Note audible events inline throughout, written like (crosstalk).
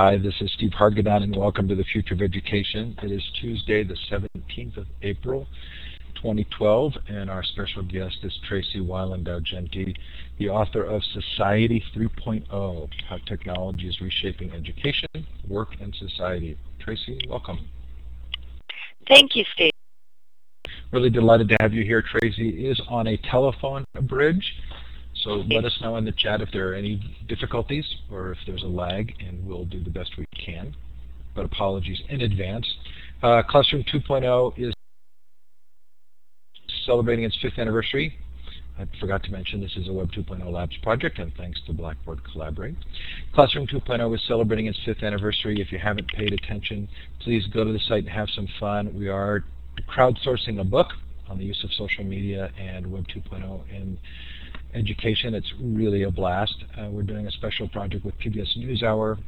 Hi, this is Steve Hargadon, and welcome to the Future of Education. It is Tuesday, the 17th of April, 2012, and our special guest is Tracey Wilen-Daugenti, the author of Society 3.0, How Technology is Reshaping Education, Work, and Society. Tracey, welcome. Thank you, Steve. Really delighted to have you here. Tracey is on a telephone bridge, so let us know in the chat if there are any difficulties or if there's a lag, and we'll do the best we can. But apologies in advance. Uh, Classroom 2.0 is celebrating its fifth anniversary. I forgot to mention this is a Web 2.0 Labs project, and thanks to Blackboard Collaborate. Classroom 2.0 is celebrating its fifth anniversary. If you haven't paid attention, please go to the site and have some fun. We are crowdsourcing a book on the use of social media and Web 2.0 in education. It's really a blast. Uh, we're doing a special project with PBS NewsHour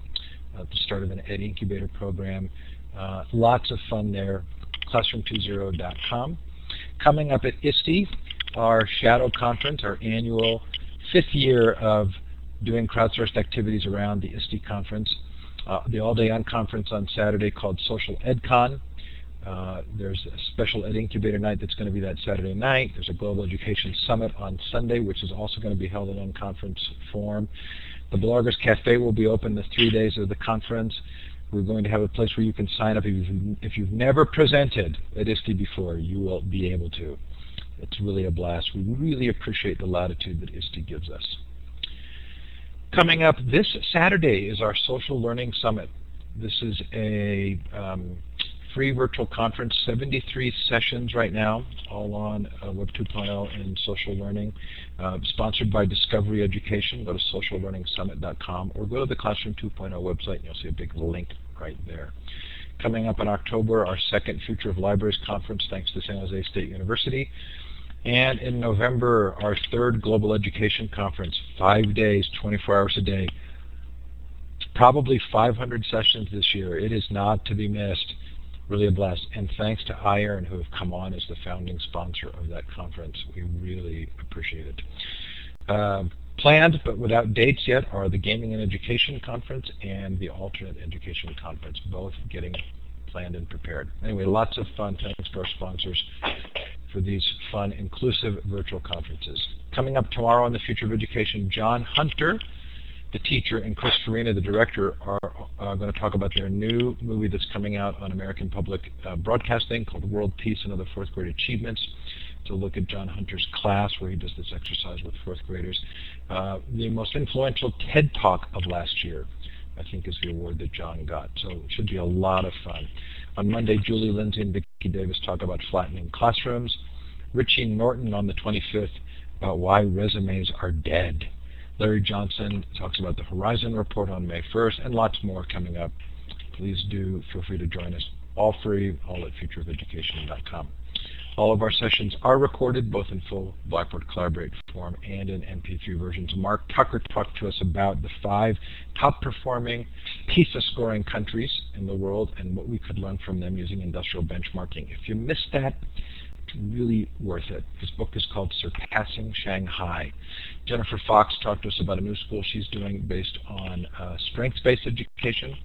at uh, the start of an Ed Incubator program. Uh, lots of fun there. Classroom20.com. Coming up at ISTE, our Shadow Conference, our annual fifth year of doing crowdsourced activities around the ISTE conference. Uh, the all-day-on conference on Saturday called Social EdCon. Uh, there's a special Ed Incubator night that's going to be that Saturday night. There's a Global Education Summit on Sunday, which is also going to be held in unconference form. The Bloggers Cafe will be open the three days of the conference. We're going to have a place where you can sign up. If you've, if you've never presented at ISTE before, you will be able to. It's really a blast. We really appreciate the latitude that ISTE gives us. Coming up this Saturday is our Social Learning Summit. This is a um, free virtual conference, 73 sessions right now, all on uh, Web 2.0 and social learning, uh, sponsored by Discovery Education. Go to sociallearningsummit.com or go to the Classroom 2.0 website and you'll see a big link right there. Coming up in October, our second Future of Libraries conference, thanks to San Jose State University. And in November, our third Global Education Conference, five days, 24 hours a day. Probably 500 sessions this year. It is not to be missed really a blast. And thanks to iEARN who have come on as the founding sponsor of that conference. We really appreciate it. Uh, planned but without dates yet are the Gaming and Education Conference and the Alternate Education Conference, both getting planned and prepared. Anyway, lots of fun. Thanks to our sponsors for these fun, inclusive virtual conferences. Coming up tomorrow on the Future of Education, John Hunter the teacher and Chris Farina, the director, are uh, going to talk about their new movie that's coming out on American Public uh, Broadcasting called World Peace and Other Fourth Grade Achievements to look at John Hunter's class where he does this exercise with fourth graders. Uh, the most influential TED Talk of last year, I think, is the award that John got. So it should be a lot of fun. On Monday, Julie Lindsay and Vicki Davis talk about flattening classrooms. Richie Norton on the 25th about why resumes are dead. Larry Johnson talks about the Horizon Report on May 1st, and lots more coming up. Please do feel free to join us. All free, all at futureofeducation.com. All of our sessions are recorded, both in full Blackboard Collaborate form and in MP3 versions. Marc Tucker talked to us about the five top-performing PISA scoring countries in the world and what we could learn from them using industrial benchmarking. If you missed that, really worth it. This book is called Surpassing Shanghai. Jennifer Fox talked to us about a new school she's doing based on uh, strengths-based education.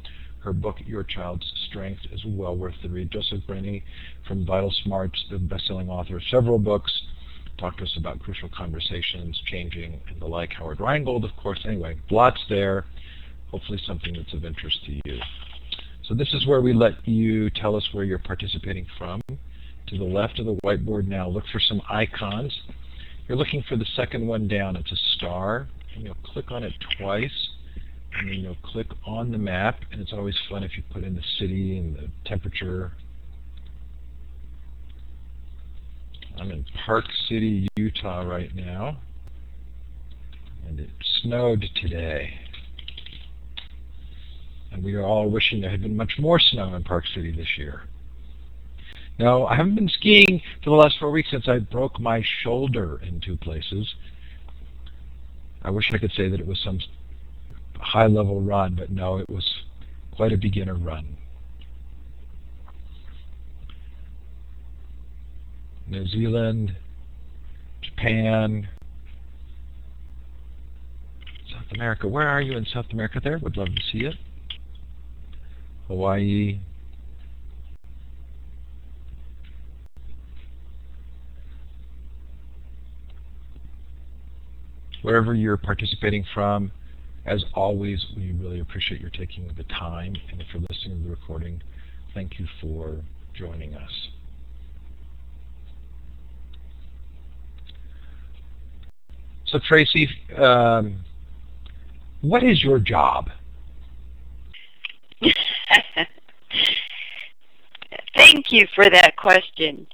Her book, Your Child's Strength, is well worth the read. Joseph Grenny from Vital Smarts, the best-selling author of several books, talked to us about crucial conversations, changing, and the like. Howard Rheingold, of course. Anyway, lots there. Hopefully something that's of interest to you. So this is where we let you tell us where you're participating from to the left of the whiteboard now, look for some icons. You're looking for the second one down. It's a star, and you'll click on it twice, and then you'll click on the map, and it's always fun if you put in the city and the temperature. I'm in Park City, Utah right now, and it snowed today. And we are all wishing there had been much more snow in Park City this year. No, I haven't been skiing for the last four weeks since I broke my shoulder in two places. I wish I could say that it was some high-level run, but no, it was quite a beginner run. New Zealand, Japan, South America. Where are you in South America there? Would love to see it. Hawaii, wherever you're participating from, as always, we really appreciate your taking the time and if you're listening to the recording, thank you for joining us. So Tracey, um, what is your job? (laughs) Thank you for that question.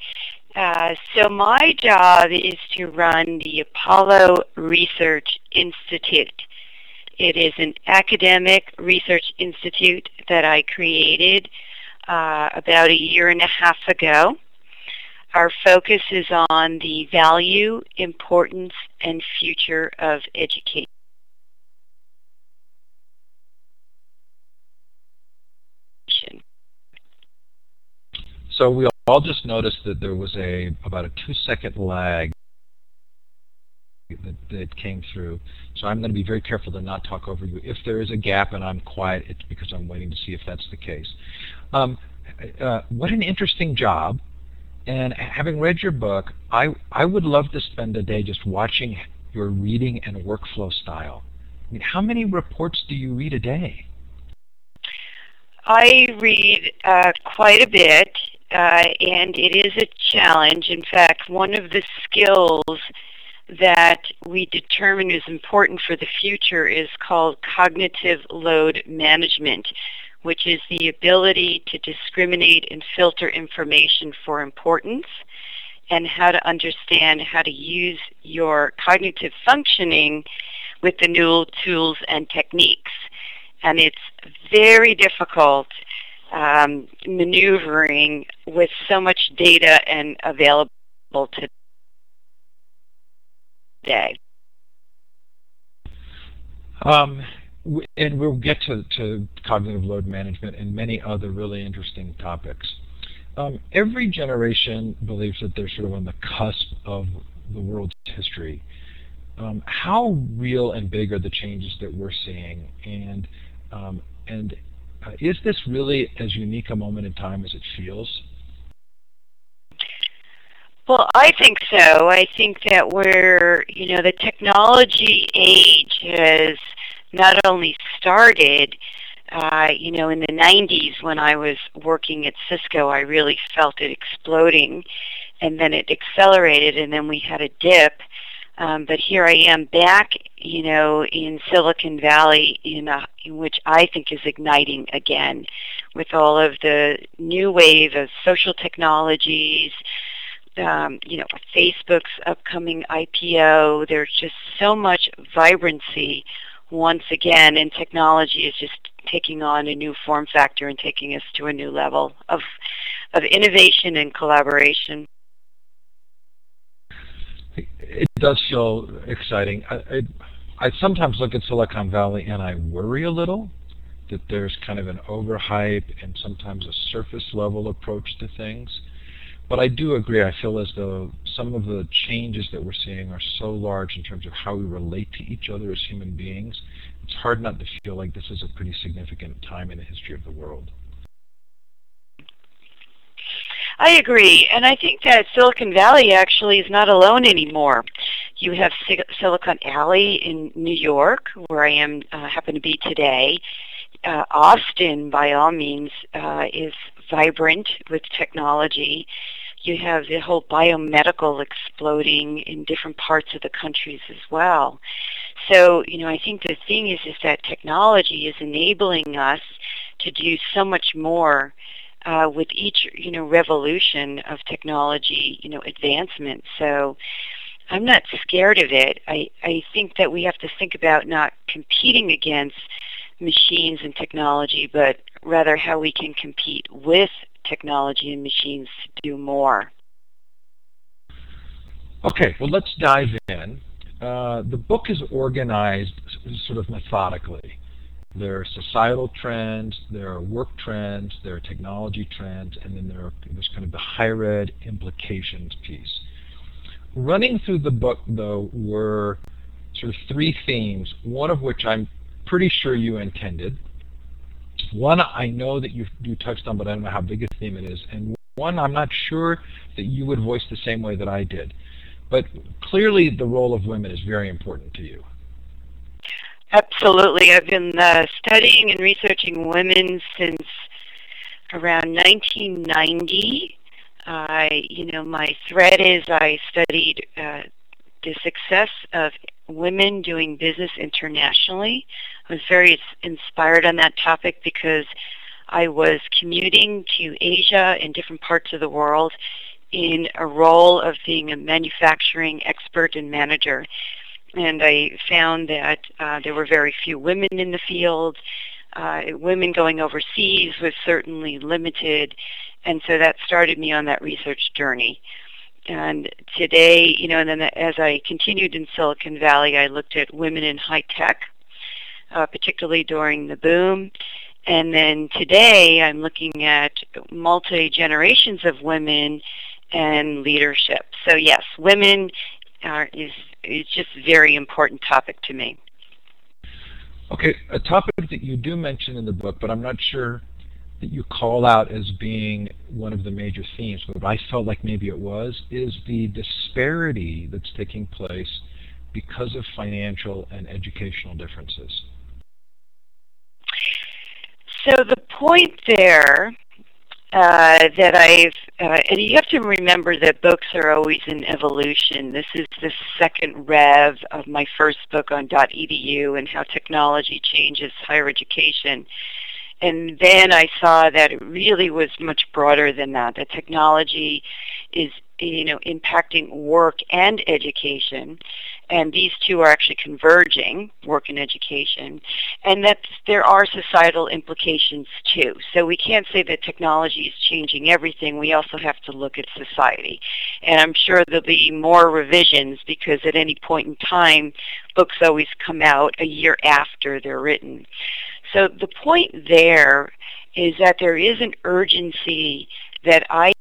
Uh, so my job is to run the Apollo Research Institute. It is an academic research institute that I created uh, about a year and a half ago. Our focus is on the value, importance, and future of education. So we all just noticed that there was a about a two second lag that, that came through. So I'm going to be very careful to not talk over you. If there is a gap and I'm quiet, it's because I'm waiting to see if that's the case. Um, uh, what an interesting job. And having read your book, I, I would love to spend a day just watching your reading and workflow style. I mean, how many reports do you read a day? I read uh, quite a bit, uh, and it is a challenge. In fact, one of the skills that we determine is important for the future is called cognitive load management, which is the ability to discriminate and filter information for importance and how to understand how to use your cognitive functioning with the new tools and techniques. And it's very difficult um, maneuvering with so much data and available today. Um, and we'll get to, to, cognitive load management and many other really interesting topics. Um, every generation believes that they're sort of on the cusp of the world's history. Um, how real and big are the changes that we're seeing? And, um, and is this really as unique a moment in time as it feels? Well, I think so. I think that we're, you know, the technology age has not only started, uh, you know, in the 90s when I was working at Cisco, I really felt it exploding, and then it accelerated, and then we had a dip. Um, but here I am back, you know, in Silicon Valley, in, a, in which I think is igniting again, with all of the new wave of social technologies, um, you know, Facebook's upcoming IPO. There's just so much vibrancy once again, and technology is just taking on a new form factor and taking us to a new level of of innovation and collaboration. It does feel exciting. I, I, I sometimes look at Silicon Valley and I worry a little that there's kind of an overhype and sometimes a surface level approach to things. But I do agree. I feel as though some of the changes that we're seeing are so large in terms of how we relate to each other as human beings. It's hard not to feel like this is a pretty significant time in the history of the world. I agree, and I think that Silicon Valley actually is not alone anymore. You have Silicon Alley in New York, where I am uh, happen to be today. Uh, Austin, by all means, uh, is vibrant with technology. You have the whole biomedical exploding in different parts of the countries as well. So, you know, I think the thing is, is that technology is enabling us to do so much more uh, with each, you know, revolution of technology, you know, advancement. So I'm not scared of it. I, I think that we have to think about not competing against machines and technology, but rather how we can compete with technology and machines to do more. Okay, well let's dive in. Uh, the book is organized sort of methodically. There are societal trends, there are work trends, there are technology trends, and then there are, there's kind of the higher ed implications piece. Running through the book, though, were sort of three themes, one of which I'm pretty sure you intended, One I know that you you touched on, but I don't know how big a theme it is, and one I'm not sure that you would voice the same way that I did. But clearly, the role of women is very important to you. Absolutely. I've been uh, studying and researching women since around 1990. I, you know, my thread is I studied uh, the success of women doing business internationally. I was very inspired on that topic because I was commuting to Asia and different parts of the world in a role of being a manufacturing expert and manager. And I found that uh, there were very few women in the field. Uh, women going overseas was certainly limited. And so that started me on that research journey. And today, you know, and then as I continued in Silicon Valley, I looked at women in high tech, uh, particularly during the boom. And then today, I'm looking at multi-generations of women and leadership. So yes, women are, is, is just a very important topic to me. Okay, a topic that you do mention in the book, but I'm not sure that you call out as being one of the major themes, but I felt like maybe it was, is the disparity that's taking place because of financial and educational differences. So the point there uh, that I've, uh, and you have to remember that books are always in evolution. This is the second rev of my first book on .edu and how technology changes higher education. And then I saw that it really was much broader than that. That technology is you know, impacting work and education, and these two are actually converging, work and education, and that there are societal implications too. So we can't say that technology is changing everything. We also have to look at society. And I'm sure there'll be more revisions because at any point in time, books always come out a year after they're written. So the point there is that there is an urgency that I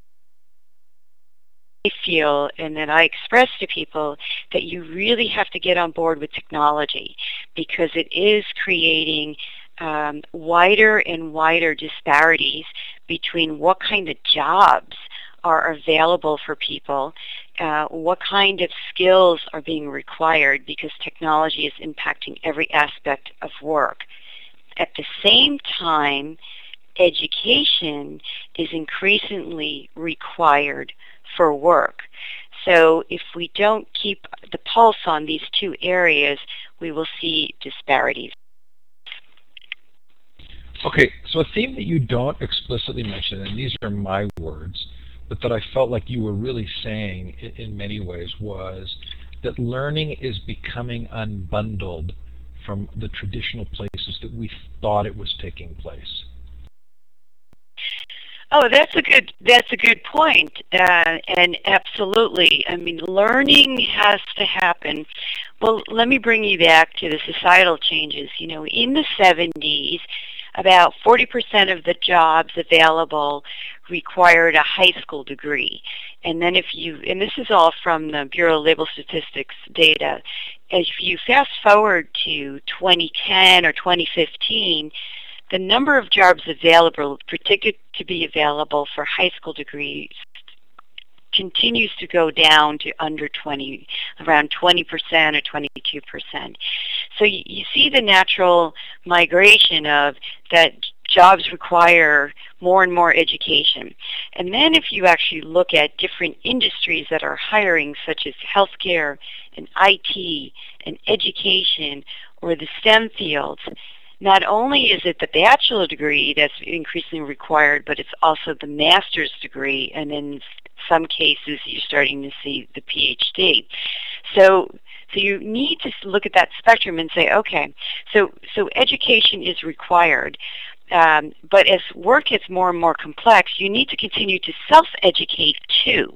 feel and that I express to people that you really have to get on board with technology because it is creating um, wider and wider disparities between what kind of jobs are available for people, uh, what kind of skills are being required because technology is impacting every aspect of work. At the same time, education is increasingly required for work. So if we don't keep the pulse on these two areas, we will see disparities. Okay, so a theme that you don't explicitly mention, and these are my words, but that I felt like you were really saying in many ways was that learning is becoming unbundled from the traditional places that we thought it was taking place. Oh, that's a good that's a good point. Uh, and absolutely, I mean, learning has to happen. Well, let me bring you back to the societal changes. You know, in the 70s, about 40% of the jobs available required a high school degree. And then if you, and this is all from the Bureau of Labor Statistics data, if you fast forward to 2010 or 2015, the number of jobs available, predicted to be available for high school degrees, continues to go down to under 20, around 20% or 22%. So you, you see the natural migration of that jobs require more and more education. And then if you actually look at different industries that are hiring, such as healthcare and IT and education or the STEM fields, not only is it the bachelor degree that's increasingly required, but it's also the master's degree, and in some cases you're starting to see the PhD. So, so you need to look at that spectrum and say, okay, so so education is required, um, but as work gets more and more complex, you need to continue to self-educate too.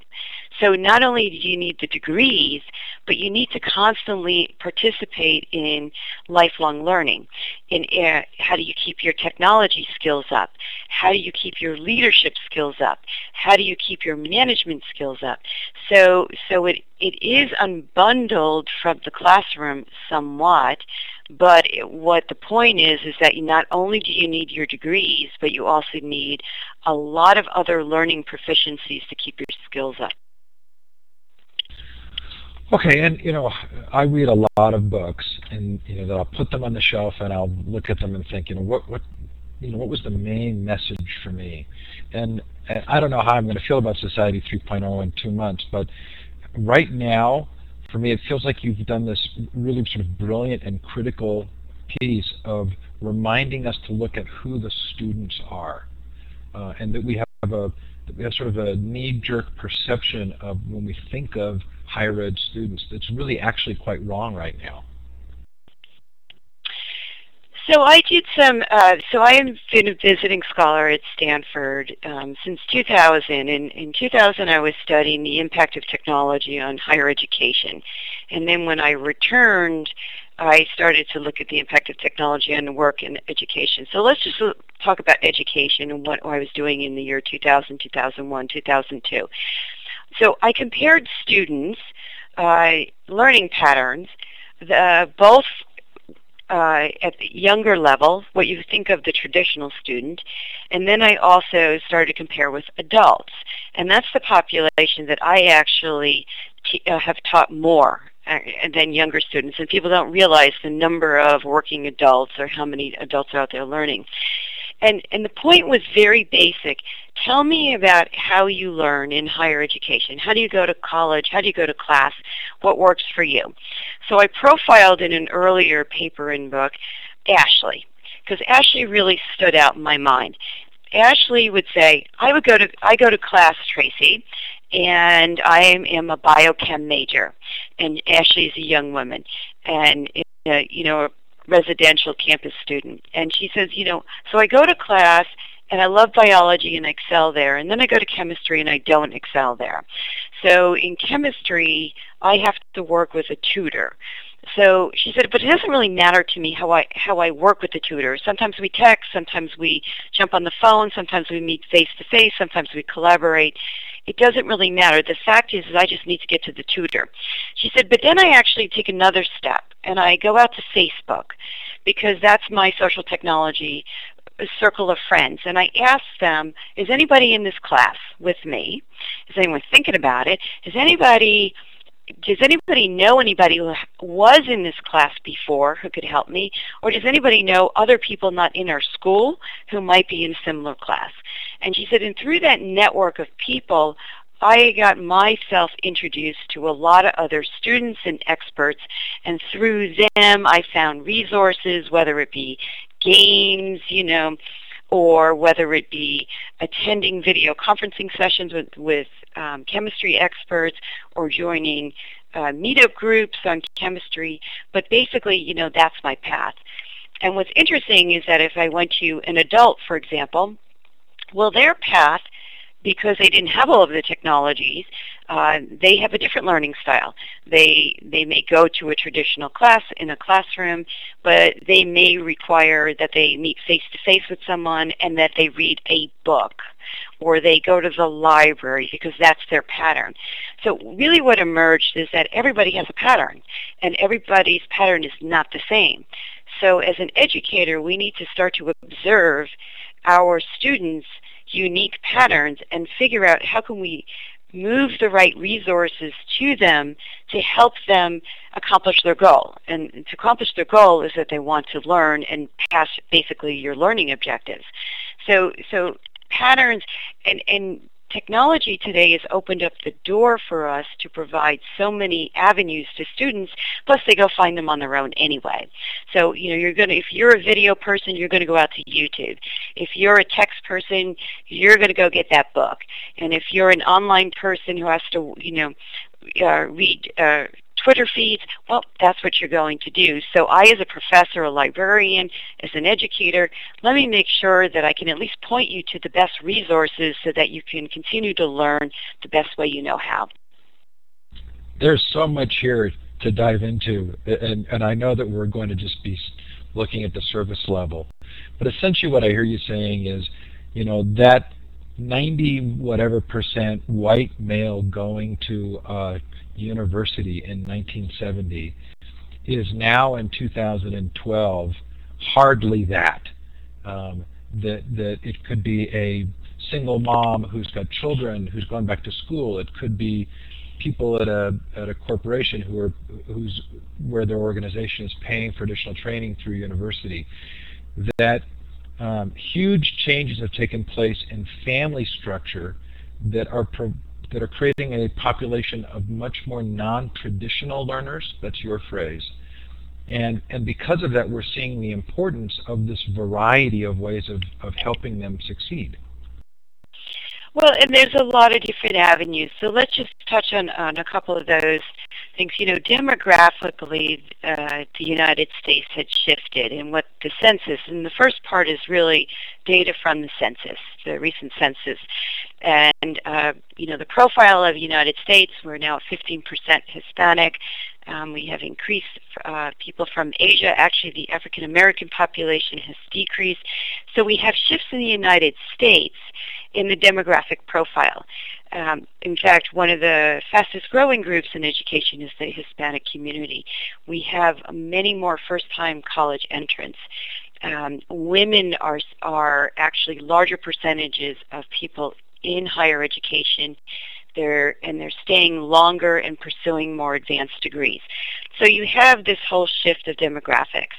So not only do you need the degrees, but you need to constantly participate in lifelong learning. In uh, how do you keep your technology skills up? How do you keep your leadership skills up? How do you keep your management skills up? So, so it, it is unbundled from the classroom somewhat, But what the point is, is that not only do you need your degrees, but you also need a lot of other learning proficiencies to keep your skills up. Okay, and you know, I read a lot of books, and you know, that I'll put them on the shelf, and I'll look at them and think, you know, what what you know, what was the main message for me? And, and I don't know how I'm going to feel about Society 3.0 in two months, but right now, for me, it feels like you've done this really sort of brilliant and critical piece of reminding us to look at who the students are, uh, and that we have a we have sort of a knee-jerk perception of when we think of higher ed students that's really actually quite wrong right now. So I did some, uh, so I have been a visiting scholar at Stanford um, since 2000. And in 2000 I was studying the impact of technology on higher education. And then when I returned, I started to look at the impact of technology on work and education. So let's just talk about education and what I was doing in the year 2000, 2001, 2002. So I compared students' uh, learning patterns, the, both uh, at the younger level, what you think of the traditional student, and then I also started to compare with adults. And that's the population that I actually uh, have taught more uh, than younger students. And people don't realize the number of working adults or how many adults are out there learning. And, and the point was very basic. Tell me about how you learn in higher education. How do you go to college? How do you go to class? What works for you? So I profiled in an earlier paper and book Ashley, because Ashley really stood out in my mind. Ashley would say, I would go to I go to class, Tracey, and I am a biochem major. And Ashley is a young woman. And uh, you know, a residential campus student. And she says, you know, so I go to class and I love biology and I excel there. And then I go to chemistry and I don't excel there. So in chemistry, I have to work with a tutor. So she said, but it doesn't really matter to me how I how I work with the tutor. Sometimes we text, sometimes we jump on the phone, sometimes we meet face to face, sometimes we collaborate. It doesn't really matter. The fact is, is I just need to get to the tutor. She said, but then I actually take another step and I go out to Facebook because that's my social technology circle of friends and I asked them, is anybody in this class with me? Is anyone thinking about it? Is anybody does anybody know anybody who was in this class before who could help me? Or does anybody know other people not in our school who might be in a similar class? And she said, and through that network of people, I got myself introduced to a lot of other students and experts, and through them I found resources, whether it be games, you know, or whether it be attending video conferencing sessions with, with um, chemistry experts or joining uh, meetup groups on chemistry. But basically, you know, that's my path. And what's interesting is that if I went to an adult, for example, well, their path because they didn't have all of the technologies, uh, they have a different learning style. They they may go to a traditional class in a classroom, but they may require that they meet face to face with someone and that they read a book, or they go to the library because that's their pattern. So really, what emerged is that everybody has a pattern, and everybody's pattern is not the same. So as an educator, we need to start to observe our students unique patterns and figure out how can we move the right resources to them to help them accomplish their goal. And to accomplish their goal is that they want to learn and pass basically your learning objectives. So so patterns and, and technology today has opened up the door for us to provide so many avenues to students, plus they go find them on their own anyway. So, you know, you're going to, if you're a video person, you're going to go out to YouTube. If you're a text person, you're going to go get that book. And if you're an online person who has to, you know, uh, read uh, Twitter feeds, well, that's what you're going to do. So I, as a professor, a librarian, as an educator, let me make sure that I can at least point you to the best resources so that you can continue to learn the best way you know how. There's so much here to dive into, and, and I know that we're going to just be looking at the service level. But essentially what I hear you saying is, you know, that 90 whatever percent white male going to uh, university in 1970 is now in 2012 hardly that. Um, that that it could be a single mom who's got children who's going back to school. It could be people at a at a corporation who are who's where their organization is paying for additional training through university. That um, huge changes have taken place in family structure that are that are creating a population of much more non-traditional learners. That's your phrase. And, and because of that, we're seeing the importance of this variety of ways of, of helping them succeed. Well, and there's a lot of different avenues. So let's just touch on, on a couple of those things. You know, demographically, uh, the United States had shifted, and what the census, and the first part is really data from the census, the recent census. And, uh, you know, the profile of the United States, we're now 15% Hispanic. Um, we have increased uh, people from Asia. Actually, the African American population has decreased. So we have shifts in the United States in the demographic profile. Um, in fact, one of the fastest growing groups in education is the Hispanic community. We have many more first-time college entrants. Um, women are, are actually larger percentages of people in higher education. They're, and they're staying longer and pursuing more advanced degrees. So you have this whole shift of demographics.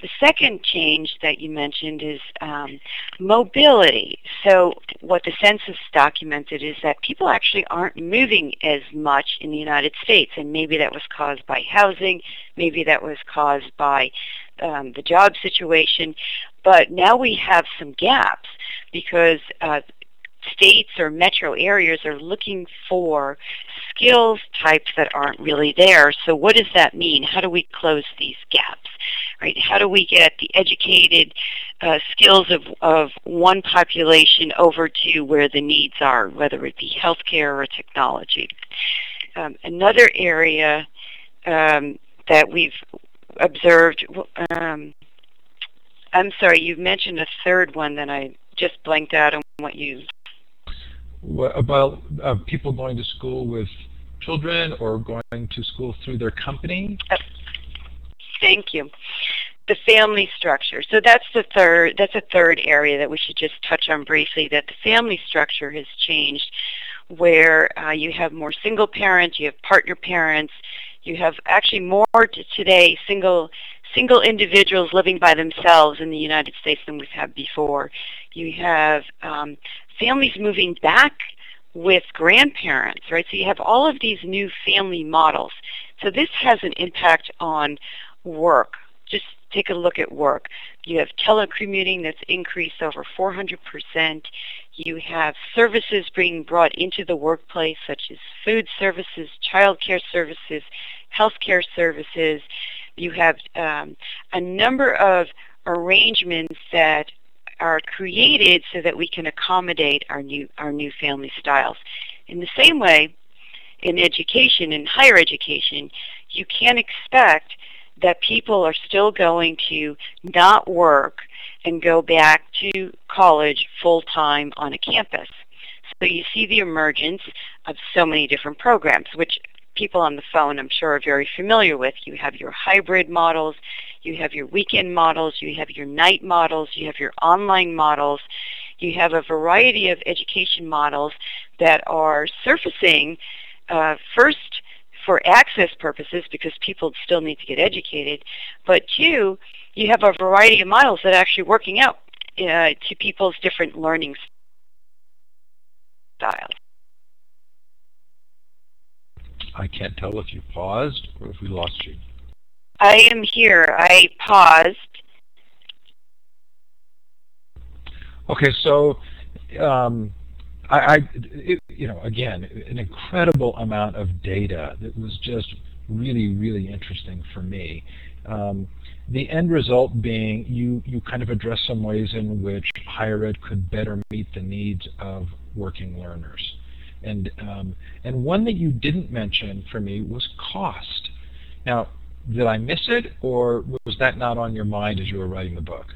The second change that you mentioned is um, mobility. So what the census documented is that people actually aren't moving as much in the United States, and maybe that was caused by housing, maybe that was caused by um, the job situation, but now we have some gaps because uh, states or metro areas are looking for skills types that aren't really there. So what does that mean? How do we close these gaps? Right? How do we get the educated uh, skills of, of one population over to where the needs are, whether it be healthcare or technology? Um, another area um, that we've observed, um, I'm sorry, you mentioned a third one that I just blanked out on what you about uh, people going to school with children or going to school through their company? Thank you. The family structure. So that's the third. That's a third area that we should just touch on briefly. That the family structure has changed, where uh, you have more single parents, you have partner parents, you have actually more today single single individuals living by themselves in the United States than we've had before. You have um, families moving back with grandparents, right? So you have all of these new family models. So this has an impact on work. Just take a look at work. You have telecommuting that's increased over 400%. You have services being brought into the workplace such as food services, child care services, healthcare services. You have um, a number of arrangements that are created so that we can accommodate our new our new family styles. In the same way, in education, in higher education, you can't expect that people are still going to not work and go back to college full time on a campus. So you see the emergence of so many different programs, which people on the phone I'm sure are very familiar with. You have your hybrid models, you have your weekend models, you have your night models, you have your online models, you have a variety of education models that are surfacing uh, first for access purposes because people still need to get educated, but two, you have a variety of models that are actually working out uh, to people's different learning styles. I can't tell if you paused or if we lost you. I am here. I paused. Okay, so um, I, I it, you know, again, an incredible amount of data that was just really, really interesting for me. Um, the end result being you, you kind of address some ways in which higher ed could better meet the needs of working learners. And, um, and one that you didn't mention for me was cost. Now, did I miss it, or was that not on your mind as you were writing the book?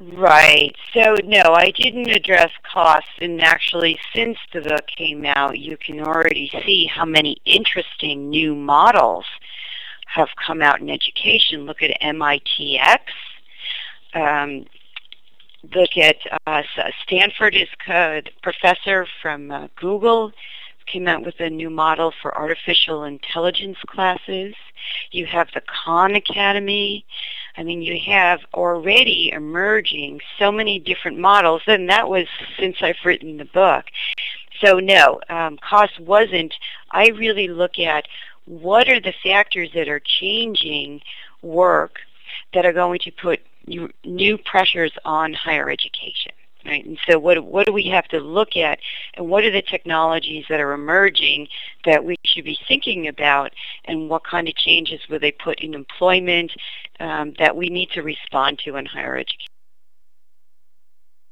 Right. So no, I didn't address costs, and actually, since the book came out, you can already see how many interesting new models have come out in education. Look at MITx. Um, look at uh, Stanford is a professor from uh, Google came out with a new model for artificial intelligence classes. You have the Khan Academy. I mean, you have already emerging so many different models, and that was since I've written the book. So no, um, cost wasn't. I really look at what are the factors that are changing work that are going to put new pressures on higher education. Right? And so what, what do we have to look at and what are the technologies that are emerging that we should be thinking about and what kind of changes will they put in employment um, that we need to respond to in higher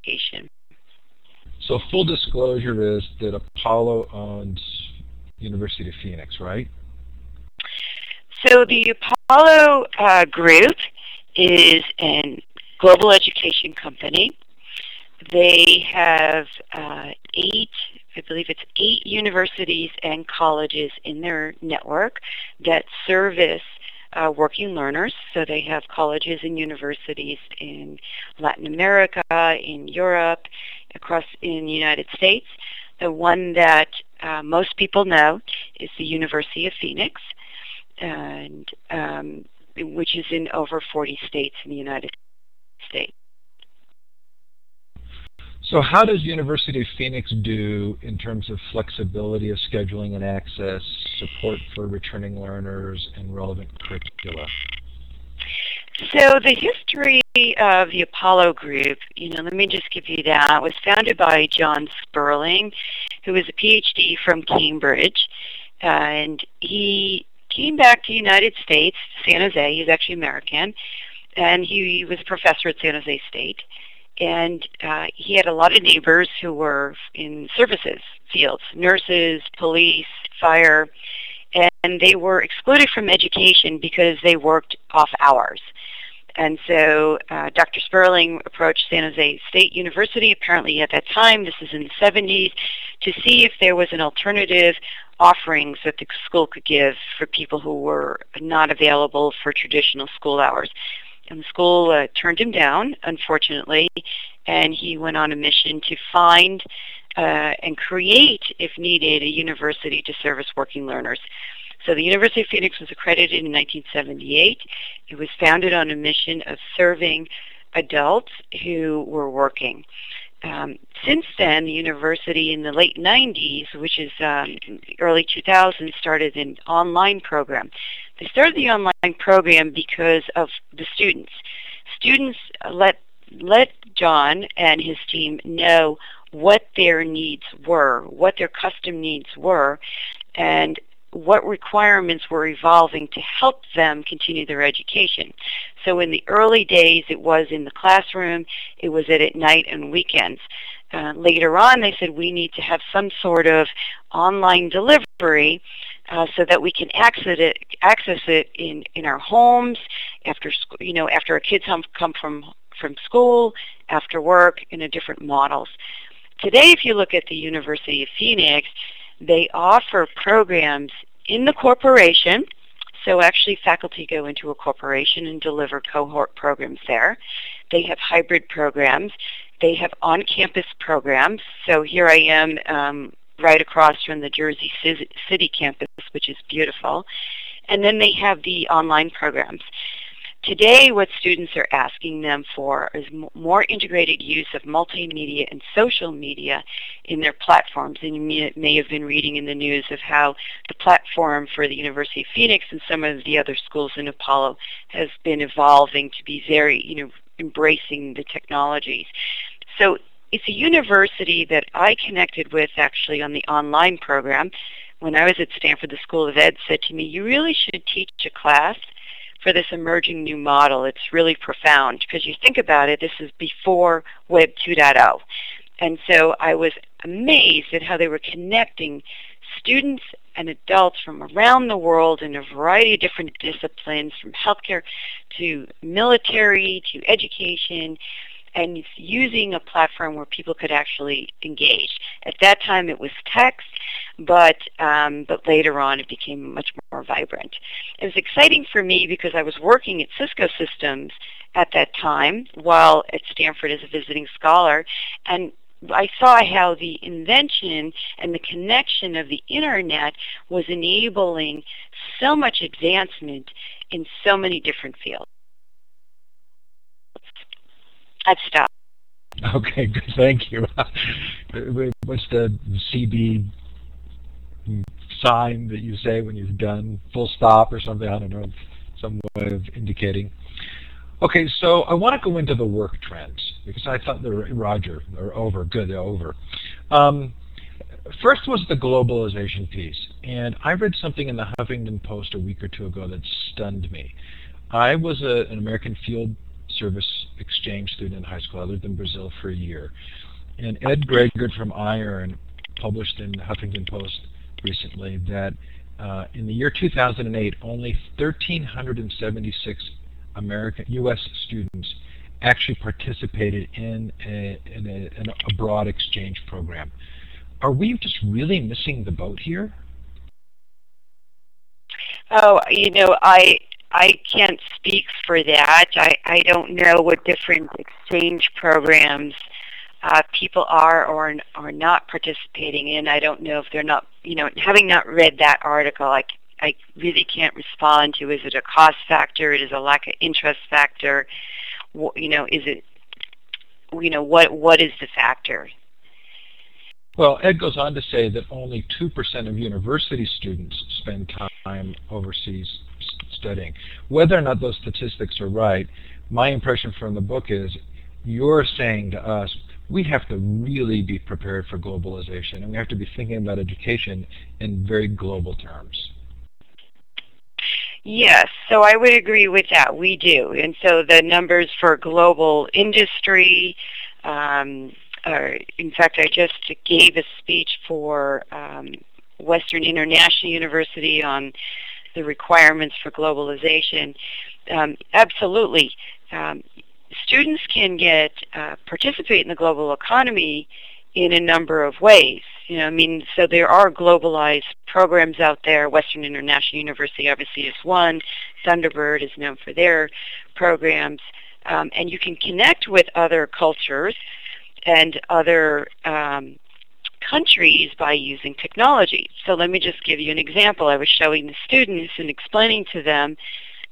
education. So full disclosure is that Apollo owns University of Phoenix, right? So the Apollo uh, Group is a global education company. They have uh, eight, I believe it's eight universities and colleges in their network that service uh, working learners. So they have colleges and universities in Latin America, in Europe, across in the United States. The one that uh, most people know is the University of Phoenix, and um, which is in over 40 states in the United States. So how does University of Phoenix do in terms of flexibility of scheduling and access, support for returning learners, and relevant curricula? So the history of the Apollo Group, you know, let me just give you that, was founded by John Sperling, who was a PhD from Cambridge, and he came back to the United States, San Jose, he's actually American, and he was a professor at San Jose State and uh, he had a lot of neighbors who were in services fields, nurses, police, fire, and they were excluded from education because they worked off hours. And so uh, Dr. Sperling approached San Jose State University, apparently at that time, this is in the 70s, to see if there was an alternative offerings that the school could give for people who were not available for traditional school hours. And the school uh, turned him down, unfortunately, and he went on a mission to find uh, and create, if needed, a university to service working learners. So the University of Phoenix was accredited in 1978. It was founded on a mission of serving adults who were working. Um, since then, the university in the late 90s, which is um, early 2000s, started an online program. They started the online program because of the students. Students let let John and his team know what their needs were, what their custom needs were, and what requirements were evolving to help them continue their education. So in the early days, it was in the classroom, it was at, at night and weekends. Uh, later on, they said we need to have some sort of online delivery uh, so that we can access it, access it in, in our homes after school, you know, after our kids come, come from from school, after work, in a different models. Today, if you look at the University of Phoenix, they offer programs in the corporation. So actually faculty go into a corporation and deliver cohort programs there. They have hybrid programs. They have on-campus programs. So here I am um, right across from the Jersey City campus, which is beautiful. And then they have the online programs. Today, what students are asking them for is more integrated use of multimedia and social media in their platforms. And you may have been reading in the news of how the platform for the University of Phoenix and some of the other schools in Apollo has been evolving to be very, you know, embracing the technologies. So it's a university that I connected with actually on the online program. When I was at Stanford, the School of Ed said to me, you really should teach a class for this emerging new model. It's really profound because you think about it, this is before Web 2.0. And so I was amazed at how they were connecting students and adults from around the world in a variety of different disciplines, from healthcare to military to education, and using a platform where people could actually engage. At that time it was text, but, um, but later on it became much more vibrant. It was exciting for me because I was working at Cisco Systems at that time while at Stanford as a visiting scholar and I saw how the invention and the connection of the internet was enabling so much advancement in so many different fields. I've stopped. Okay, (laughs) good. Thank you. (laughs) What's the CB sign that you say when you've done full stop or something? I don't know, some way of indicating. Okay, so I want to go into the work trends because I thought the Roger or over good they're over. Um, first was the globalization piece, and I read something in the Huffington Post a week or two ago that stunned me. I was a, an American field service exchange student in high school. I lived in Brazil for a year, and Ed Gragert from iEARN published in the Huffington Post recently that uh, in the year 2008, only 1,376 American U.S. students actually participated in a, in a, in a broad exchange program. Are we just really missing the boat here? Oh, you know, I I can't speak for that. I, I don't know what different exchange programs uh, people are or are not participating in. I don't know if they're not, you know, having not read that article, I, I really can't respond to is it a cost factor, it is a lack of interest factor, you know, is it, you know, what what is the factor? Well, Ed goes on to say that only 2% of university students spend time overseas studying. Whether or not those statistics are right, my impression from the book is you're saying to us, we have to really be prepared for globalization, and we have to be thinking about education in very global terms. Yes, so I would agree with that. We do. And so the numbers for global industry, um, uh, in fact, I just gave a speech for um, Western International University on the requirements for globalization. Um, absolutely. Um, students can get uh, participate in the global economy in a number of ways. You know, I mean, so there are globalized programs out there. Western International University obviously is one. Thunderbird is known for their programs. Um, and you can connect with other cultures and other um, countries by using technology. So let me just give you an example. I was showing the students and explaining to them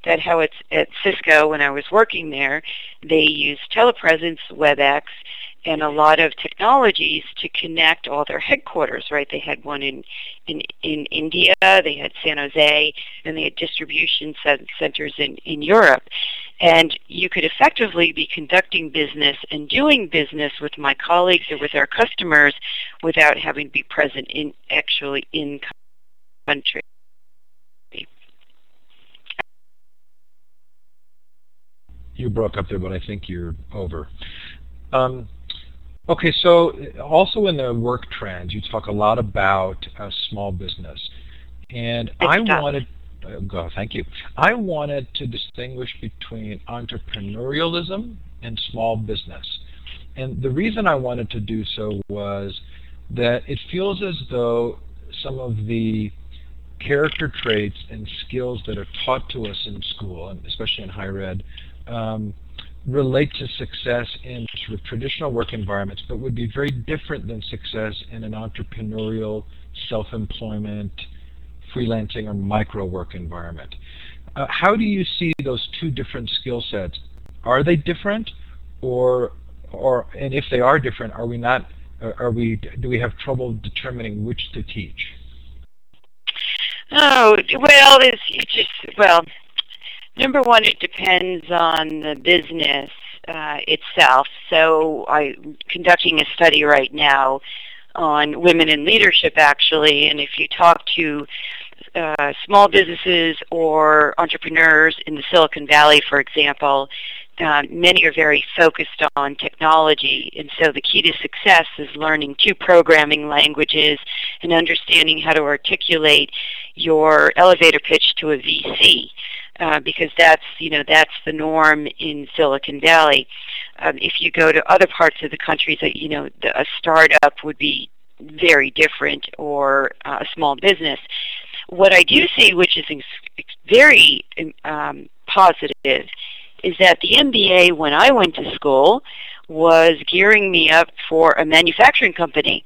that how it's at Cisco when I was working there, they use telepresence, WebEx, and a lot of technologies to connect all their headquarters, right? They had one in, in, in India, they had San Jose, and they had distribution centers in, in Europe. And you could effectively be conducting business and doing business with my colleagues or with our customers without having to be present in actually in country. You broke up there, but I think you're over. Um, Okay, so also in the work trends, you talk a lot about uh, small business, and I wanted. Uh, thank you. I wanted to distinguish between entrepreneurialism and small business, and the reason I wanted to do so was that it feels as though some of the character traits and skills that are taught to us in school, and especially in higher ed, um, relate to success in sort of traditional work environments, but would be very different than success in an entrepreneurial, self-employment, freelancing, or micro work environment. Uh, how do you see those two different skill sets? Are they different, or, or, and if they are different, are we not? Are we? Do we have trouble determining which to teach? Oh well, it's, it's just well, Number one, it depends on the business uh, itself. So I'm conducting a study right now on women in leadership, actually, and if you talk to uh, small businesses or entrepreneurs in the Silicon Valley, for example, uh, many are very focused on technology, and so the key to success is learning two programming languages and understanding how to articulate your elevator pitch to a VC. Uh, because that's you know that's the norm in Silicon Valley. Um, if you go to other parts of the country, that you know the, a startup would be very different, or uh, a small business. What I do see, which is very um, positive, is that the MBA when I went to school was gearing me up for a manufacturing company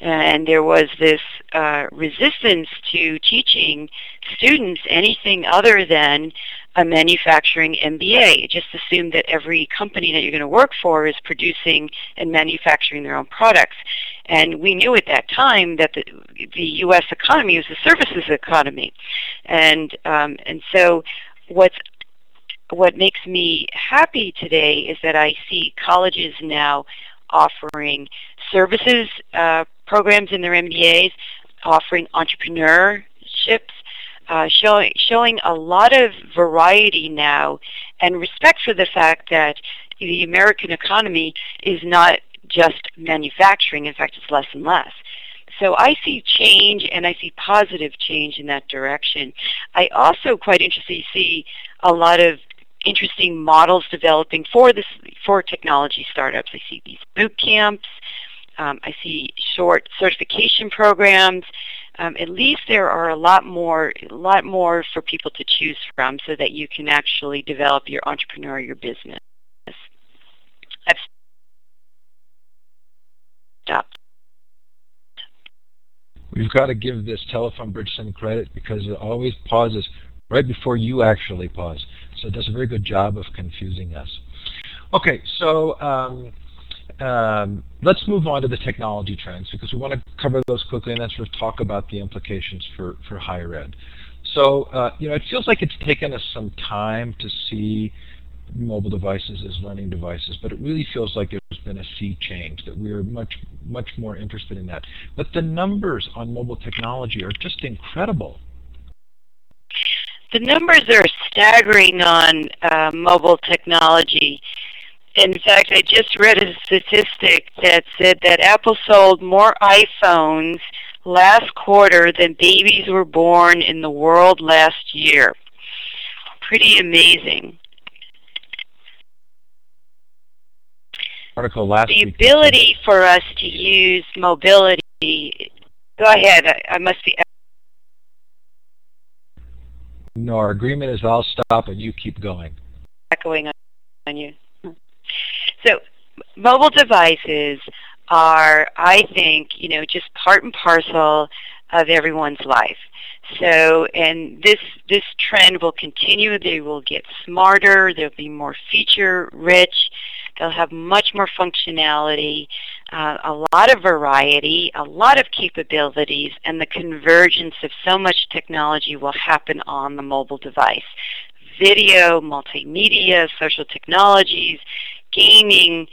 and there was this uh, resistance to teaching students anything other than a manufacturing MBA. Just assume that every company that you're going to work for is producing and manufacturing their own products. And we knew at that time that the, the U.S. economy was a services economy. And, um, and so what's what makes me happy today is that I see colleges now offering services uh, programs in their MBAs, offering entrepreneurships, uh, showing, showing a lot of variety now and respect for the fact that the American economy is not just manufacturing. In fact, it's less and less. So I see change and I see positive change in that direction. I also quite interestingly see a lot of interesting models developing for this for technology startups. I see these boot camps. Um, I see short certification programs. Um, at least there are a lot more, a lot more for people to choose from, so that you can actually develop your entrepreneur, your business. I've stopped. We've got to give this telephone bridge some credit because it always pauses right before you actually pause. So it does a very good job of confusing us. Okay, so um, um, let's move on to the technology trends because we want to cover those quickly and then sort of talk about the implications for, for higher ed. So, uh, you know, it feels like it's taken us some time to see mobile devices as learning devices, but it really feels like there's been a sea change, that we're much, much more interested in that. But the numbers on mobile technology are just incredible. The numbers are staggering on uh, mobile technology. In fact, I just read a statistic that said that Apple sold more iPhones last quarter than babies were born in the world last year. Pretty amazing. Article last the ability for us to use mobility. Go ahead. I, I must be no, our agreement is I'll stop and you keep going. Echoing on you. So mobile devices are, I think, you know, just part and parcel of everyone's life. So, and this this trend will continue. They will get smarter. They'll be more feature rich. They'll have much more functionality, uh, a lot of variety, a lot of capabilities, and the convergence of so much technology will happen on the mobile device. Video, multimedia, social technologies, gaming.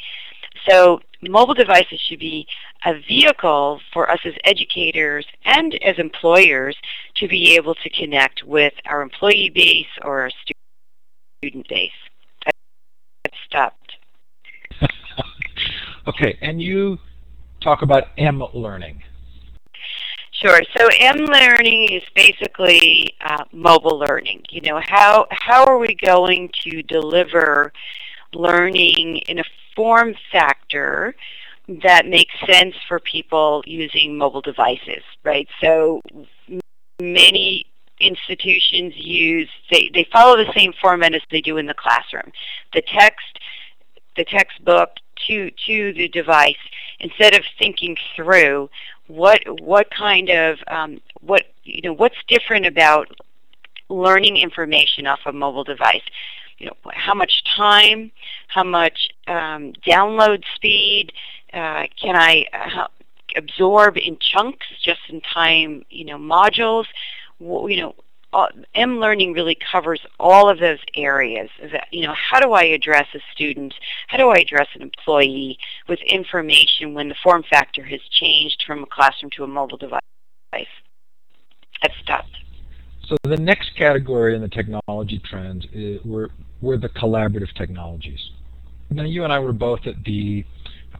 So mobile devices should be a vehicle for us as educators and as employers to be able to connect with our employee base or our student base. I've stopped. (laughs) okay, and you talk about M-learning. Sure. So M-learning is basically uh, mobile learning. You know, how how are we going to deliver learning in a form factor that makes sense for people using mobile devices, right? So many institutions use they, they follow the same format as they do in the classroom. The text the textbook to to the device instead of thinking through what what kind of um, what you know what's different about learning information off a mobile device you know how much time how much um, download speed uh, can I uh, absorb in chunks just in time you know modules you know M learning really covers all of those areas. That, you know, how do I address a student? How do I address an employee with information when the form factor has changed from a classroom to a mobile device? I've stopped. So the next category in the technology trends is, were, were the collaborative technologies. Now you and I were both at the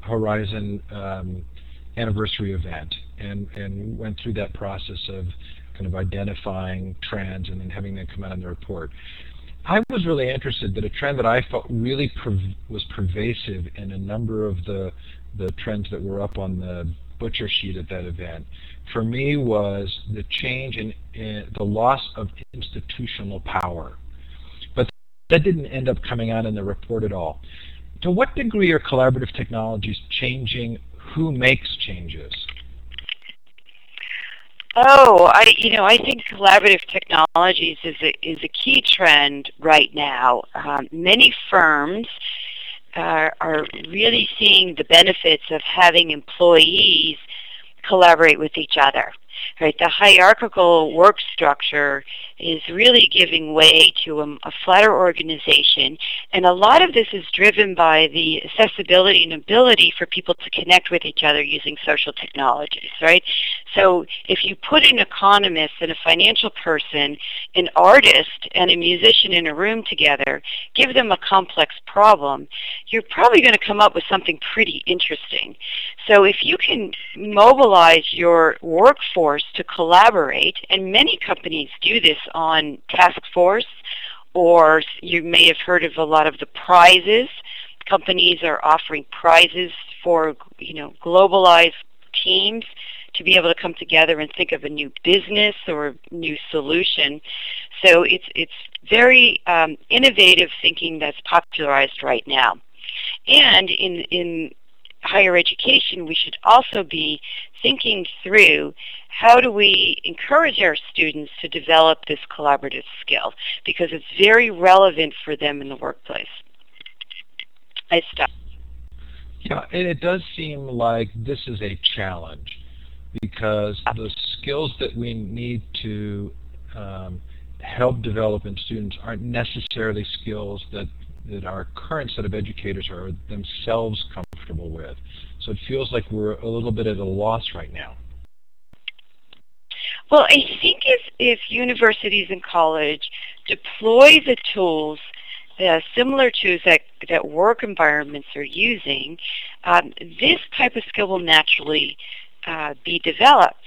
Horizon um, anniversary event and, and went through that process of kind of identifying trends and then having them come out in the report. I was really interested that a trend that I felt really was pervasive in a number of the the trends that were up on the butcher sheet at that event for me was the change in, in the loss of institutional power. But that didn't end up coming out in the report at all. To what degree are collaborative technologies changing who makes changes? Oh, I you know I think collaborative technologies is a is a key trend right now. Um, many firms uh, are really seeing the benefits of having employees collaborate with each other. Right, the hierarchical work structure is really giving way to a, a, flatter organization, and a lot of this is driven by the accessibility and ability for people to connect with each other using social technologies. Right, so if you put an economist and a financial person, an artist and a musician in a room together, give them a complex problem, you're probably going to come up with something pretty interesting. So if you can mobilize your workforce to collaborate, and many companies do this on task force, or you may have heard of a lot of the prizes. Companies are offering prizes for you know globalized teams to be able to come together and think of a new business or a new solution. So it's it's very um, innovative thinking that's popularized right now. And in in higher education, we should also be thinking through how do we encourage our students to develop this collaborative skill because it's very relevant for them in the workplace. I stop. Yeah, and it does seem like this is a challenge because the skills that we need to um, help develop in students aren't necessarily skills that that our current set of educators are themselves comfortable with. So it feels like we're a little bit at a loss right now. Well, I think if, if universities and college deploy the tools uh, similar to that, that work environments are using, um, this type of skill will naturally uh, be developed.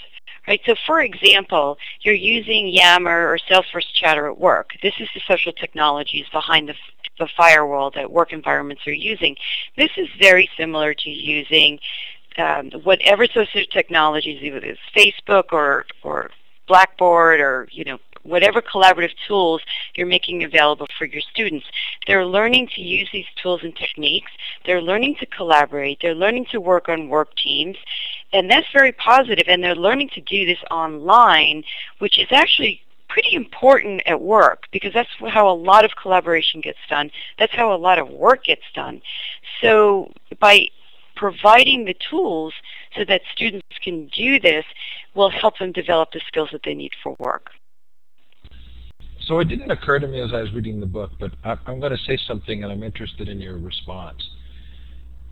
Right, so for example, you're using Yammer or Salesforce Chatter at work. This is the social technologies behind the the firewall that work environments are using. This is very similar to using um, whatever social technologies, either it's Facebook or, or Blackboard or you know whatever collaborative tools you're making available for your students. They're learning to use these tools and techniques. They're learning to collaborate. They're learning to work on work teams. And that's very positive. And they're learning to do this online, which is actually pretty important at work because that's how a lot of collaboration gets done. That's how a lot of work gets done. So by providing the tools so that students can do this will help them develop the skills that they need for work. So it didn't occur to me as I was reading the book, but I'm going to say something and I'm interested in your response.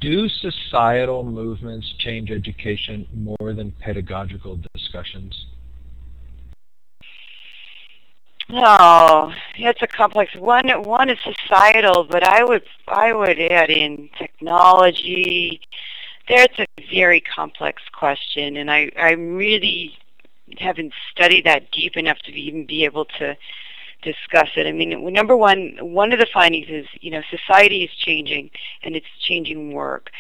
Do societal movements change education more than pedagogical discussions? Oh, it's a complex one. One is societal, but I would I would add in technology. That's a very complex question, and I I really haven't studied that deep enough to even be able to discuss it. I mean, number one, one of the findings is you know society is changing and it's changing work.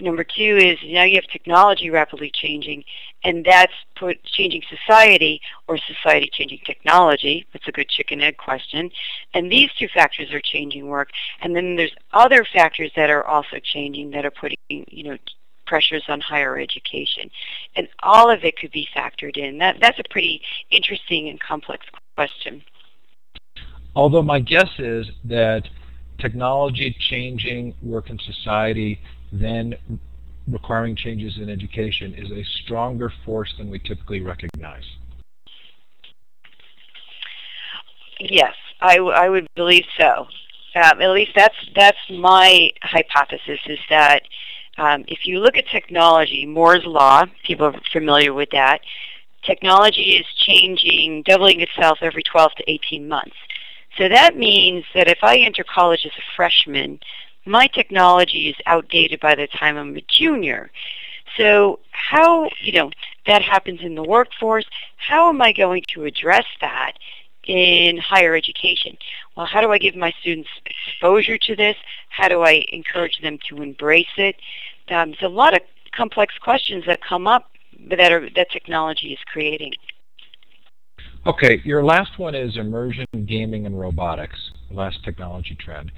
Number two is now you have technology rapidly changing, and that's put changing society or society changing technology. That's a good chicken egg question. And these two factors are changing work. And then there's other factors that are also changing that are putting, you know, pressures on higher education. And all of it could be factored in. That, that's a pretty interesting and complex question. Although my guess is that technology changing work in society then requiring changes in education is a stronger force than we typically recognize. Yes, I, I would believe so. Um, at least that's that's my hypothesis is that um, if you look at technology, Moore's law, people are familiar with that. Technology is changing, doubling itself every 12 to 18 months. So that means that if I enter college as a freshman, my technology is outdated by the time I'm a junior. So how, you know, that happens in the workforce. How am I going to address that in higher education? Well, how do I give my students exposure to this? How do I encourage them to embrace it? Um, there's a lot of complex questions that come up that, are, that technology is creating. Okay, your last one is immersion gaming and robotics, last technology trend.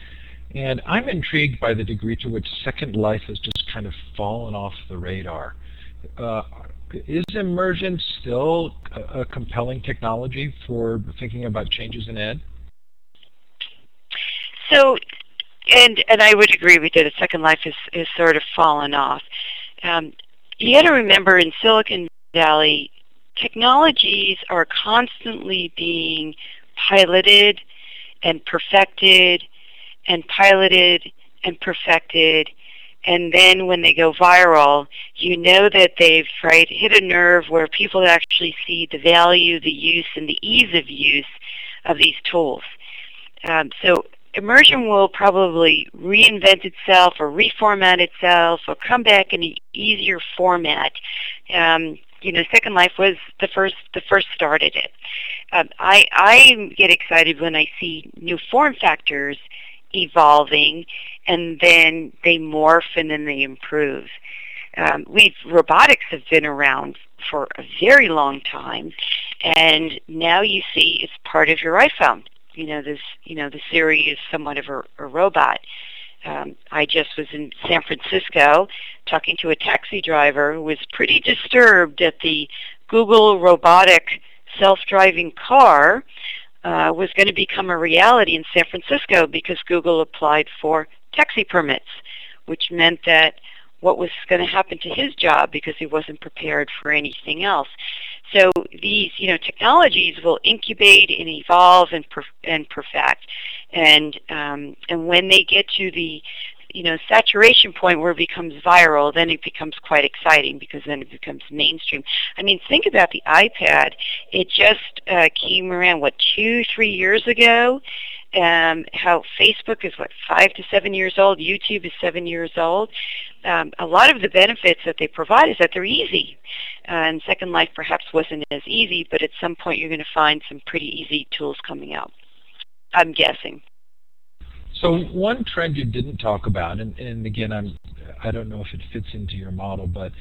And I'm intrigued by the degree to which Second Life has just kind of fallen off the radar. Uh, is immersion still a, a, compelling technology for thinking about changes in ed? So, and and I would agree with you that Second Life is, is sort of fallen off. Um, you got to remember in Silicon Valley, technologies are constantly being piloted and perfected and piloted and perfected and then when they go viral, you know that they've right hit a nerve where people actually see the value, the use, and the ease of use of these tools. Um, so immersion will probably reinvent itself or reformat itself or come back in an easier format. Um, you know, Second Life was the first the first started it. Um, I I get excited when I see new form factors evolving, and then they morph and then they improve. Um, we've robotics have been around for a very long time, and now you see it's part of your iPhone. You know this. You know the Siri is somewhat of a, a robot. Um, I just was in San Francisco talking to a taxi driver who was pretty disturbed at the Google robotic self-driving car uh, was going to become a reality in San Francisco because Google applied for taxi permits, which meant that what was going to happen to his job because he wasn't prepared for anything else. So these, you know, technologies will incubate and evolve and per- and perfect, and um, and when they get to the you know, saturation point where it becomes viral, then it becomes quite exciting because then it becomes mainstream. I mean, think about the iPad. It just uh, came around, what, two, three years ago? Um, how Facebook is, what, five to seven years old? YouTube is seven years old. Um, a lot of the benefits that they provide is that they're easy. Uh, and Second Life perhaps wasn't as easy, but at some point you're going to find some pretty easy tools coming out. I'm guessing. So one trend you didn't talk about, and, and again, I'm, I don't know if it fits into your model, but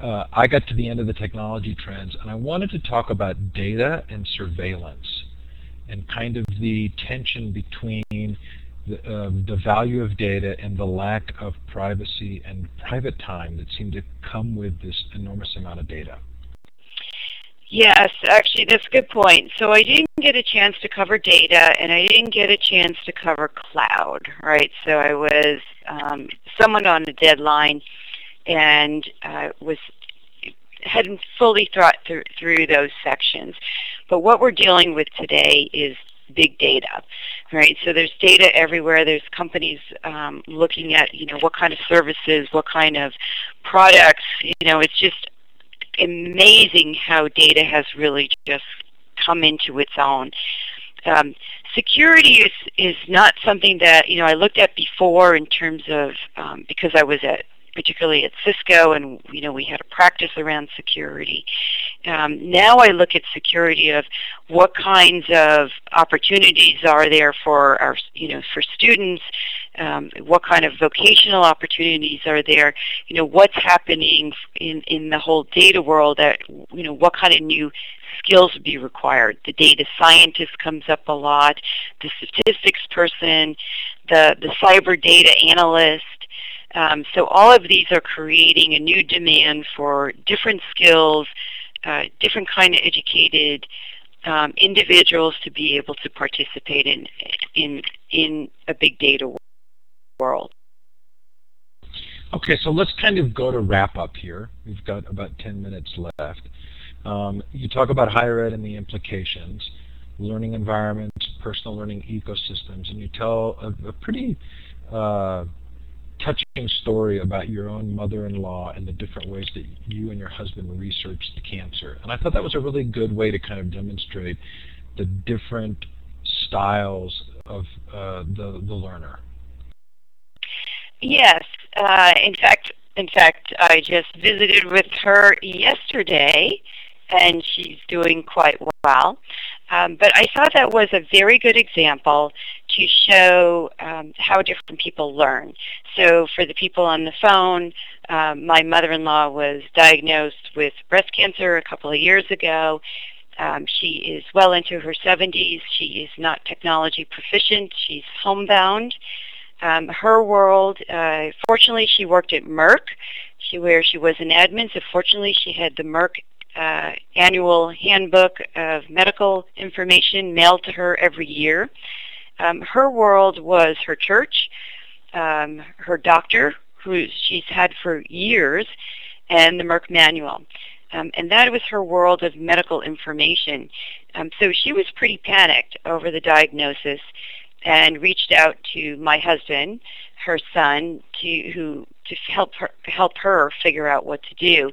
uh, I got to the end of the technology trends, and I wanted to talk about data and surveillance, and kind of the tension between the, uh, the value of data and the lack of privacy and private time that seem to come with this enormous amount of data. Yes, actually, that's a good point. So I didn't get a chance to cover data, and I didn't get a chance to cover cloud, right? So I was um, somewhat on a deadline, and uh, was hadn't fully thought through those sections. But what we're dealing with today is big data, right? So there's data everywhere. There's companies um, looking at, you know, what kind of services, what kind of products. You know, it's just amazing how data has really just come into its own. Um, security is is not something that you know I looked at before in terms of um, because I was at particularly at Cisco, and you know we had a practice around security. Um, now I look at security of what kinds of opportunities are there for our, you know, for students. Um, what kind of vocational opportunities are there? You know, what's happening in in the whole data world? That you know, what kind of new skills would be required. The data scientist comes up a lot, the statistics person, the, the cyber data analyst, um, so all of these are creating a new demand for different skills, uh, different kind of educated um, individuals to be able to participate in in in a big data world. Okay, so let's kind of go to wrap up here. We've got about 10 minutes left. Um, you talk about higher ed and the implications, learning environments, personal learning ecosystems, and you tell a, a pretty uh, touching story about your own mother-in-law and the different ways that you and your husband researched cancer. And I thought that was a really good way to kind of demonstrate the different styles of uh, the, the learner. Yes. Uh, in fact, in fact, I just visited with her yesterday, and she's doing quite well. Um, but I thought that was a very good example to show um, how different people learn. So for the people on the phone, um, my mother-in-law was diagnosed with breast cancer a couple of years ago. Um, she is well into her 70s. She is not technology proficient. She's homebound. Um, her world, uh, fortunately, she worked at Merck, she, where she was an admin. So fortunately, she had the Merck uh, annual handbook of medical information mailed to her every year. Um, her world was her church, um, her doctor, who she's had for years, and the Merck manual. Um, and that was her world of medical information. Um, so she was pretty panicked over the diagnosis and reached out to my husband, her son, to who to help her help her figure out what to do.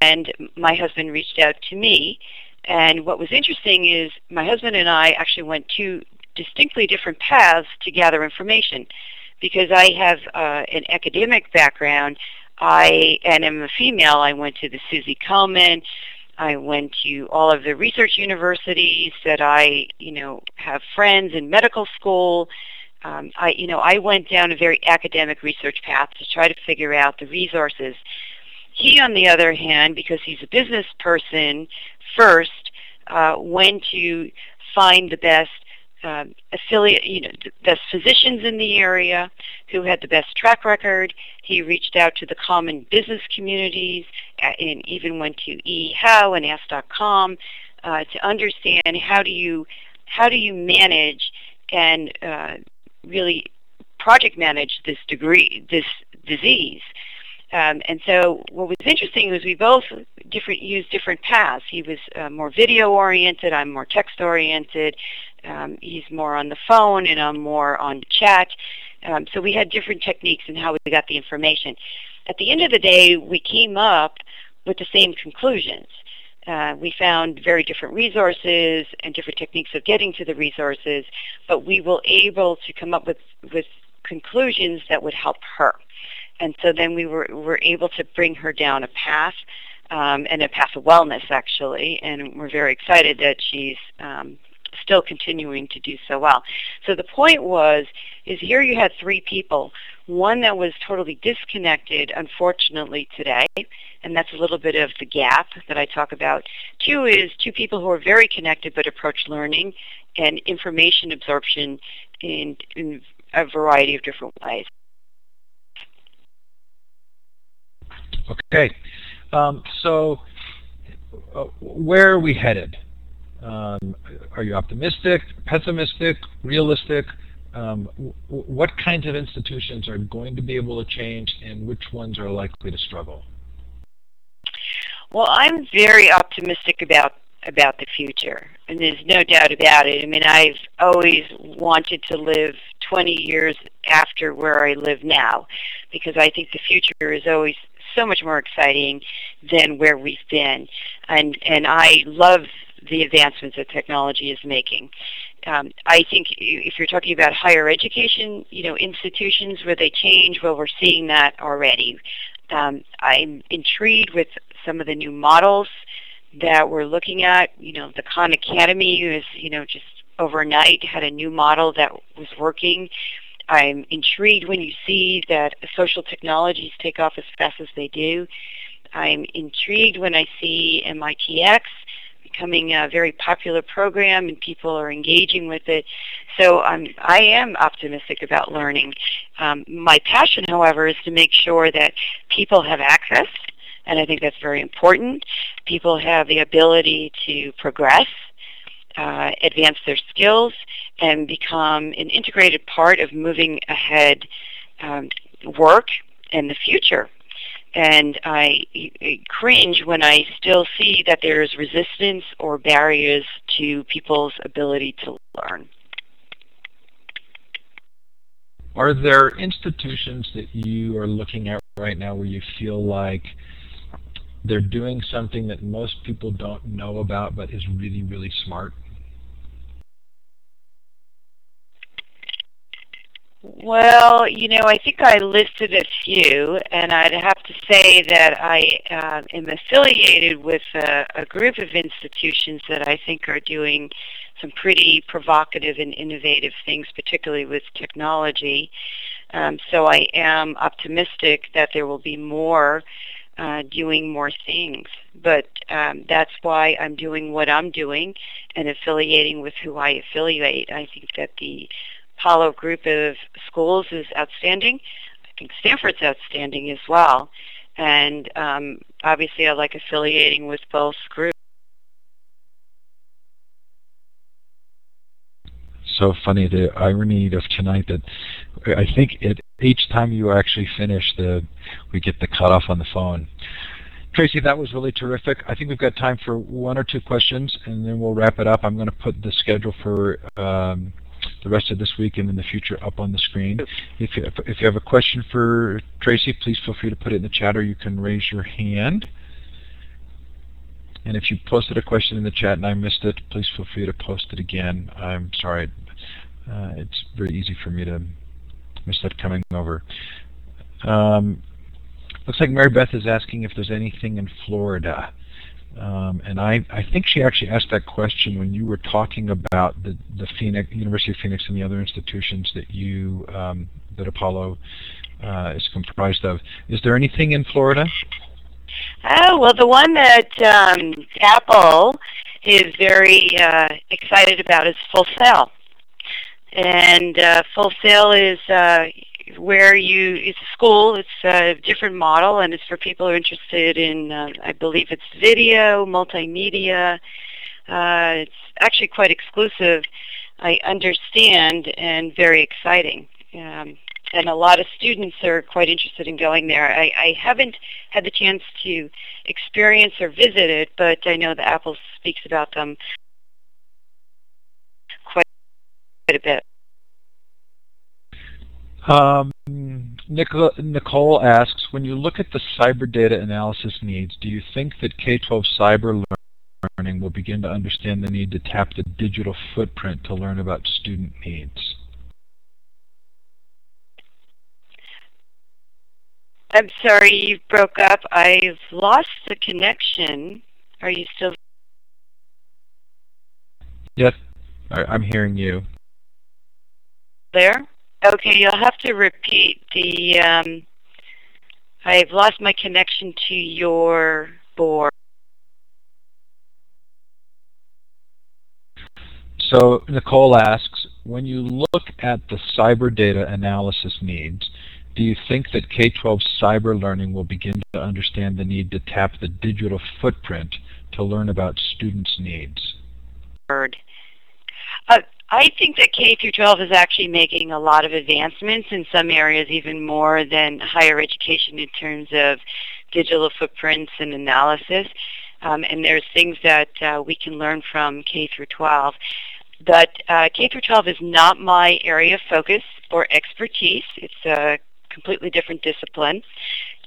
And my husband reached out to me. And what was interesting is my husband and I actually went two distinctly different paths to gather information because I have uh, an academic background. I and am a female. I went to the Susie Komen. I went to all of the research universities that I, you know, have friends in medical school. Um, I, you know, I went down a very academic research path to try to figure out the resources. He, on the other hand, because he's a business person, first uh, went to find the best um, affiliate, you know, the best physicians in the area who had the best track record. He reached out to the common business communities and even went to eHow and Ask.com uh, to understand how do you how do you manage and uh, really project manage this degree this disease. Um, and so what was interesting was we both different used different paths. He was uh, more video oriented, I'm more text oriented. Um, he's more on the phone and I'm more on chat. Um, so we had different techniques in how we got the information. At the end of the day, we came up with the same conclusions. Uh, we found very different resources and different techniques of getting to the resources, but we were able to come up with, with conclusions that would help her. And so then we were, were able to bring her down a path um, and a path of wellness, actually. And we're very excited that she's um, still continuing to do so well. So the point was, is here you had three people, one that was totally disconnected, unfortunately, today, and that's a little bit of the gap that I talk about. Two is two people who are very connected but approach learning and information absorption in, in a variety of different ways. Okay, um, so uh, where are we headed? Um, are you optimistic, pessimistic, realistic? Um, what kinds of institutions are going to be able to change and which ones are likely to struggle? Well, I'm very optimistic about about the future, and there's no doubt about it. I mean, I've always wanted to live 20 years after where I live now, because I think the future is always so much more exciting than where we've been, and and I love the advancements that technology is making. Um, I think if you're talking about higher education, you know, institutions where they change, well, we're seeing that already. Um, I'm intrigued with some of the new models that we're looking at. You know, the Khan Academy is, you know, just overnight had a new model that was working. I'm intrigued when you see that social technologies take off as fast as they do. I'm intrigued when I see MITx becoming a very popular program and people are engaging with it. So um, I am optimistic about learning. Um, my passion, however, is to make sure that people have access, and I think that's very important. People have the ability to progress, uh, advance their skills, and become an integrated part of moving ahead um, work and the future and I, I cringe when I still see that there's resistance or barriers to people's ability to learn. Are there institutions that you are looking at right now where you feel like they're doing something that most people don't know about but is really, really smart? Well, you know, I think I listed a few, and I'd have to say that I uh, am affiliated with a, a, group of institutions that I think are doing some pretty provocative and innovative things, particularly with technology. Um, so I am optimistic that there will be more uh, doing more things. But um, that's why I'm doing what I'm doing and affiliating with who I affiliate. I think that the Apollo group of schools is outstanding. I think Stanford's outstanding as well. And um, obviously I like affiliating with both groups. So funny the irony of tonight that I think each time you actually finish the we get the cutoff on the phone. Tracey, that was really terrific. I think we've got time for one or two questions, and then we'll wrap it up. I'm going to put the schedule for um, the rest of this week and in the future up on the screen. If you, if you have a question for Tracey, please feel free to put it in the chat or you can raise your hand. And if you posted a question in the chat and I missed it, please feel free to post it again. I'm sorry. Uh, it's very easy for me to miss that coming over. Um, looks like Mary Beth is asking if there's anything in Florida. Um, and I, I think she actually asked that question when you were talking about the, the Phoenix, University of Phoenix and the other institutions that you um, that Apollo uh, is comprised of. Is there anything in Florida? Oh well, the one that um, Apple is very uh, excited about is Full Sail, and uh, Full Sail is uh, where you it's a school it's a different model and it's for people who are interested in uh, I believe it's video multimedia. Uh, it's actually quite exclusive I understand and very exciting. Um, and a lot of students are quite interested in going there. I, I haven't had the chance to experience or visit it but I know that Apple speaks about them quite a bit um, Nicole asks, when you look at the cyber data analysis needs, do you think that K-12 cyber learning will begin to understand the need to tap the digital footprint to learn about student needs? I'm sorry, you broke up. I've lost the connection. Are you still Yes, I'm hearing you. There? Okay, you'll have to repeat the, um, I've lost my connection to your board. So Nicole asks, when you look at the cyber data analysis needs, do you think that K-12 cyber learning will begin to understand the need to tap the digital footprint to learn about students' needs? Uh, I think that K through 12 is actually making a lot of advancements in some areas, even more than higher education in terms of digital footprints and analysis. Um, and there's things that uh, we can learn from K through 12. But uh, K through 12 is not my area of focus or expertise. It's a completely different discipline.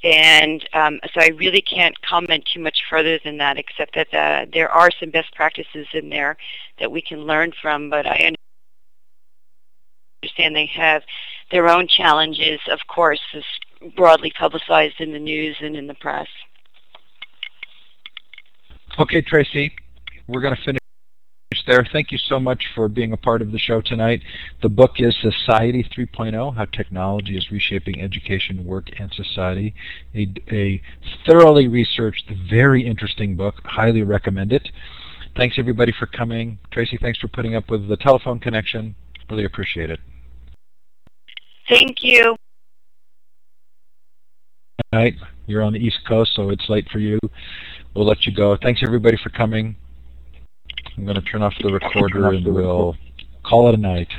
And um, so I really can't comment too much further than that, except that uh, there are some best practices in there that we can learn from. But I understand they have their own challenges, of course, as broadly publicized in the news and in the press. Okay, Tracey, we're going to finish there. Thank you so much for being a part of the show tonight. The book is Society 3.0, How Technology is Reshaping Education, Work, and Society. A, a thoroughly researched, very interesting book. Highly recommend it. Thanks everybody for coming. Tracey, thanks for putting up with the telephone connection. Really appreciate it. Thank you. All right. You're on the East Coast, so it's late for you. We'll let you go. Thanks everybody for coming. I'm going to turn off the recorder and we'll call it a night.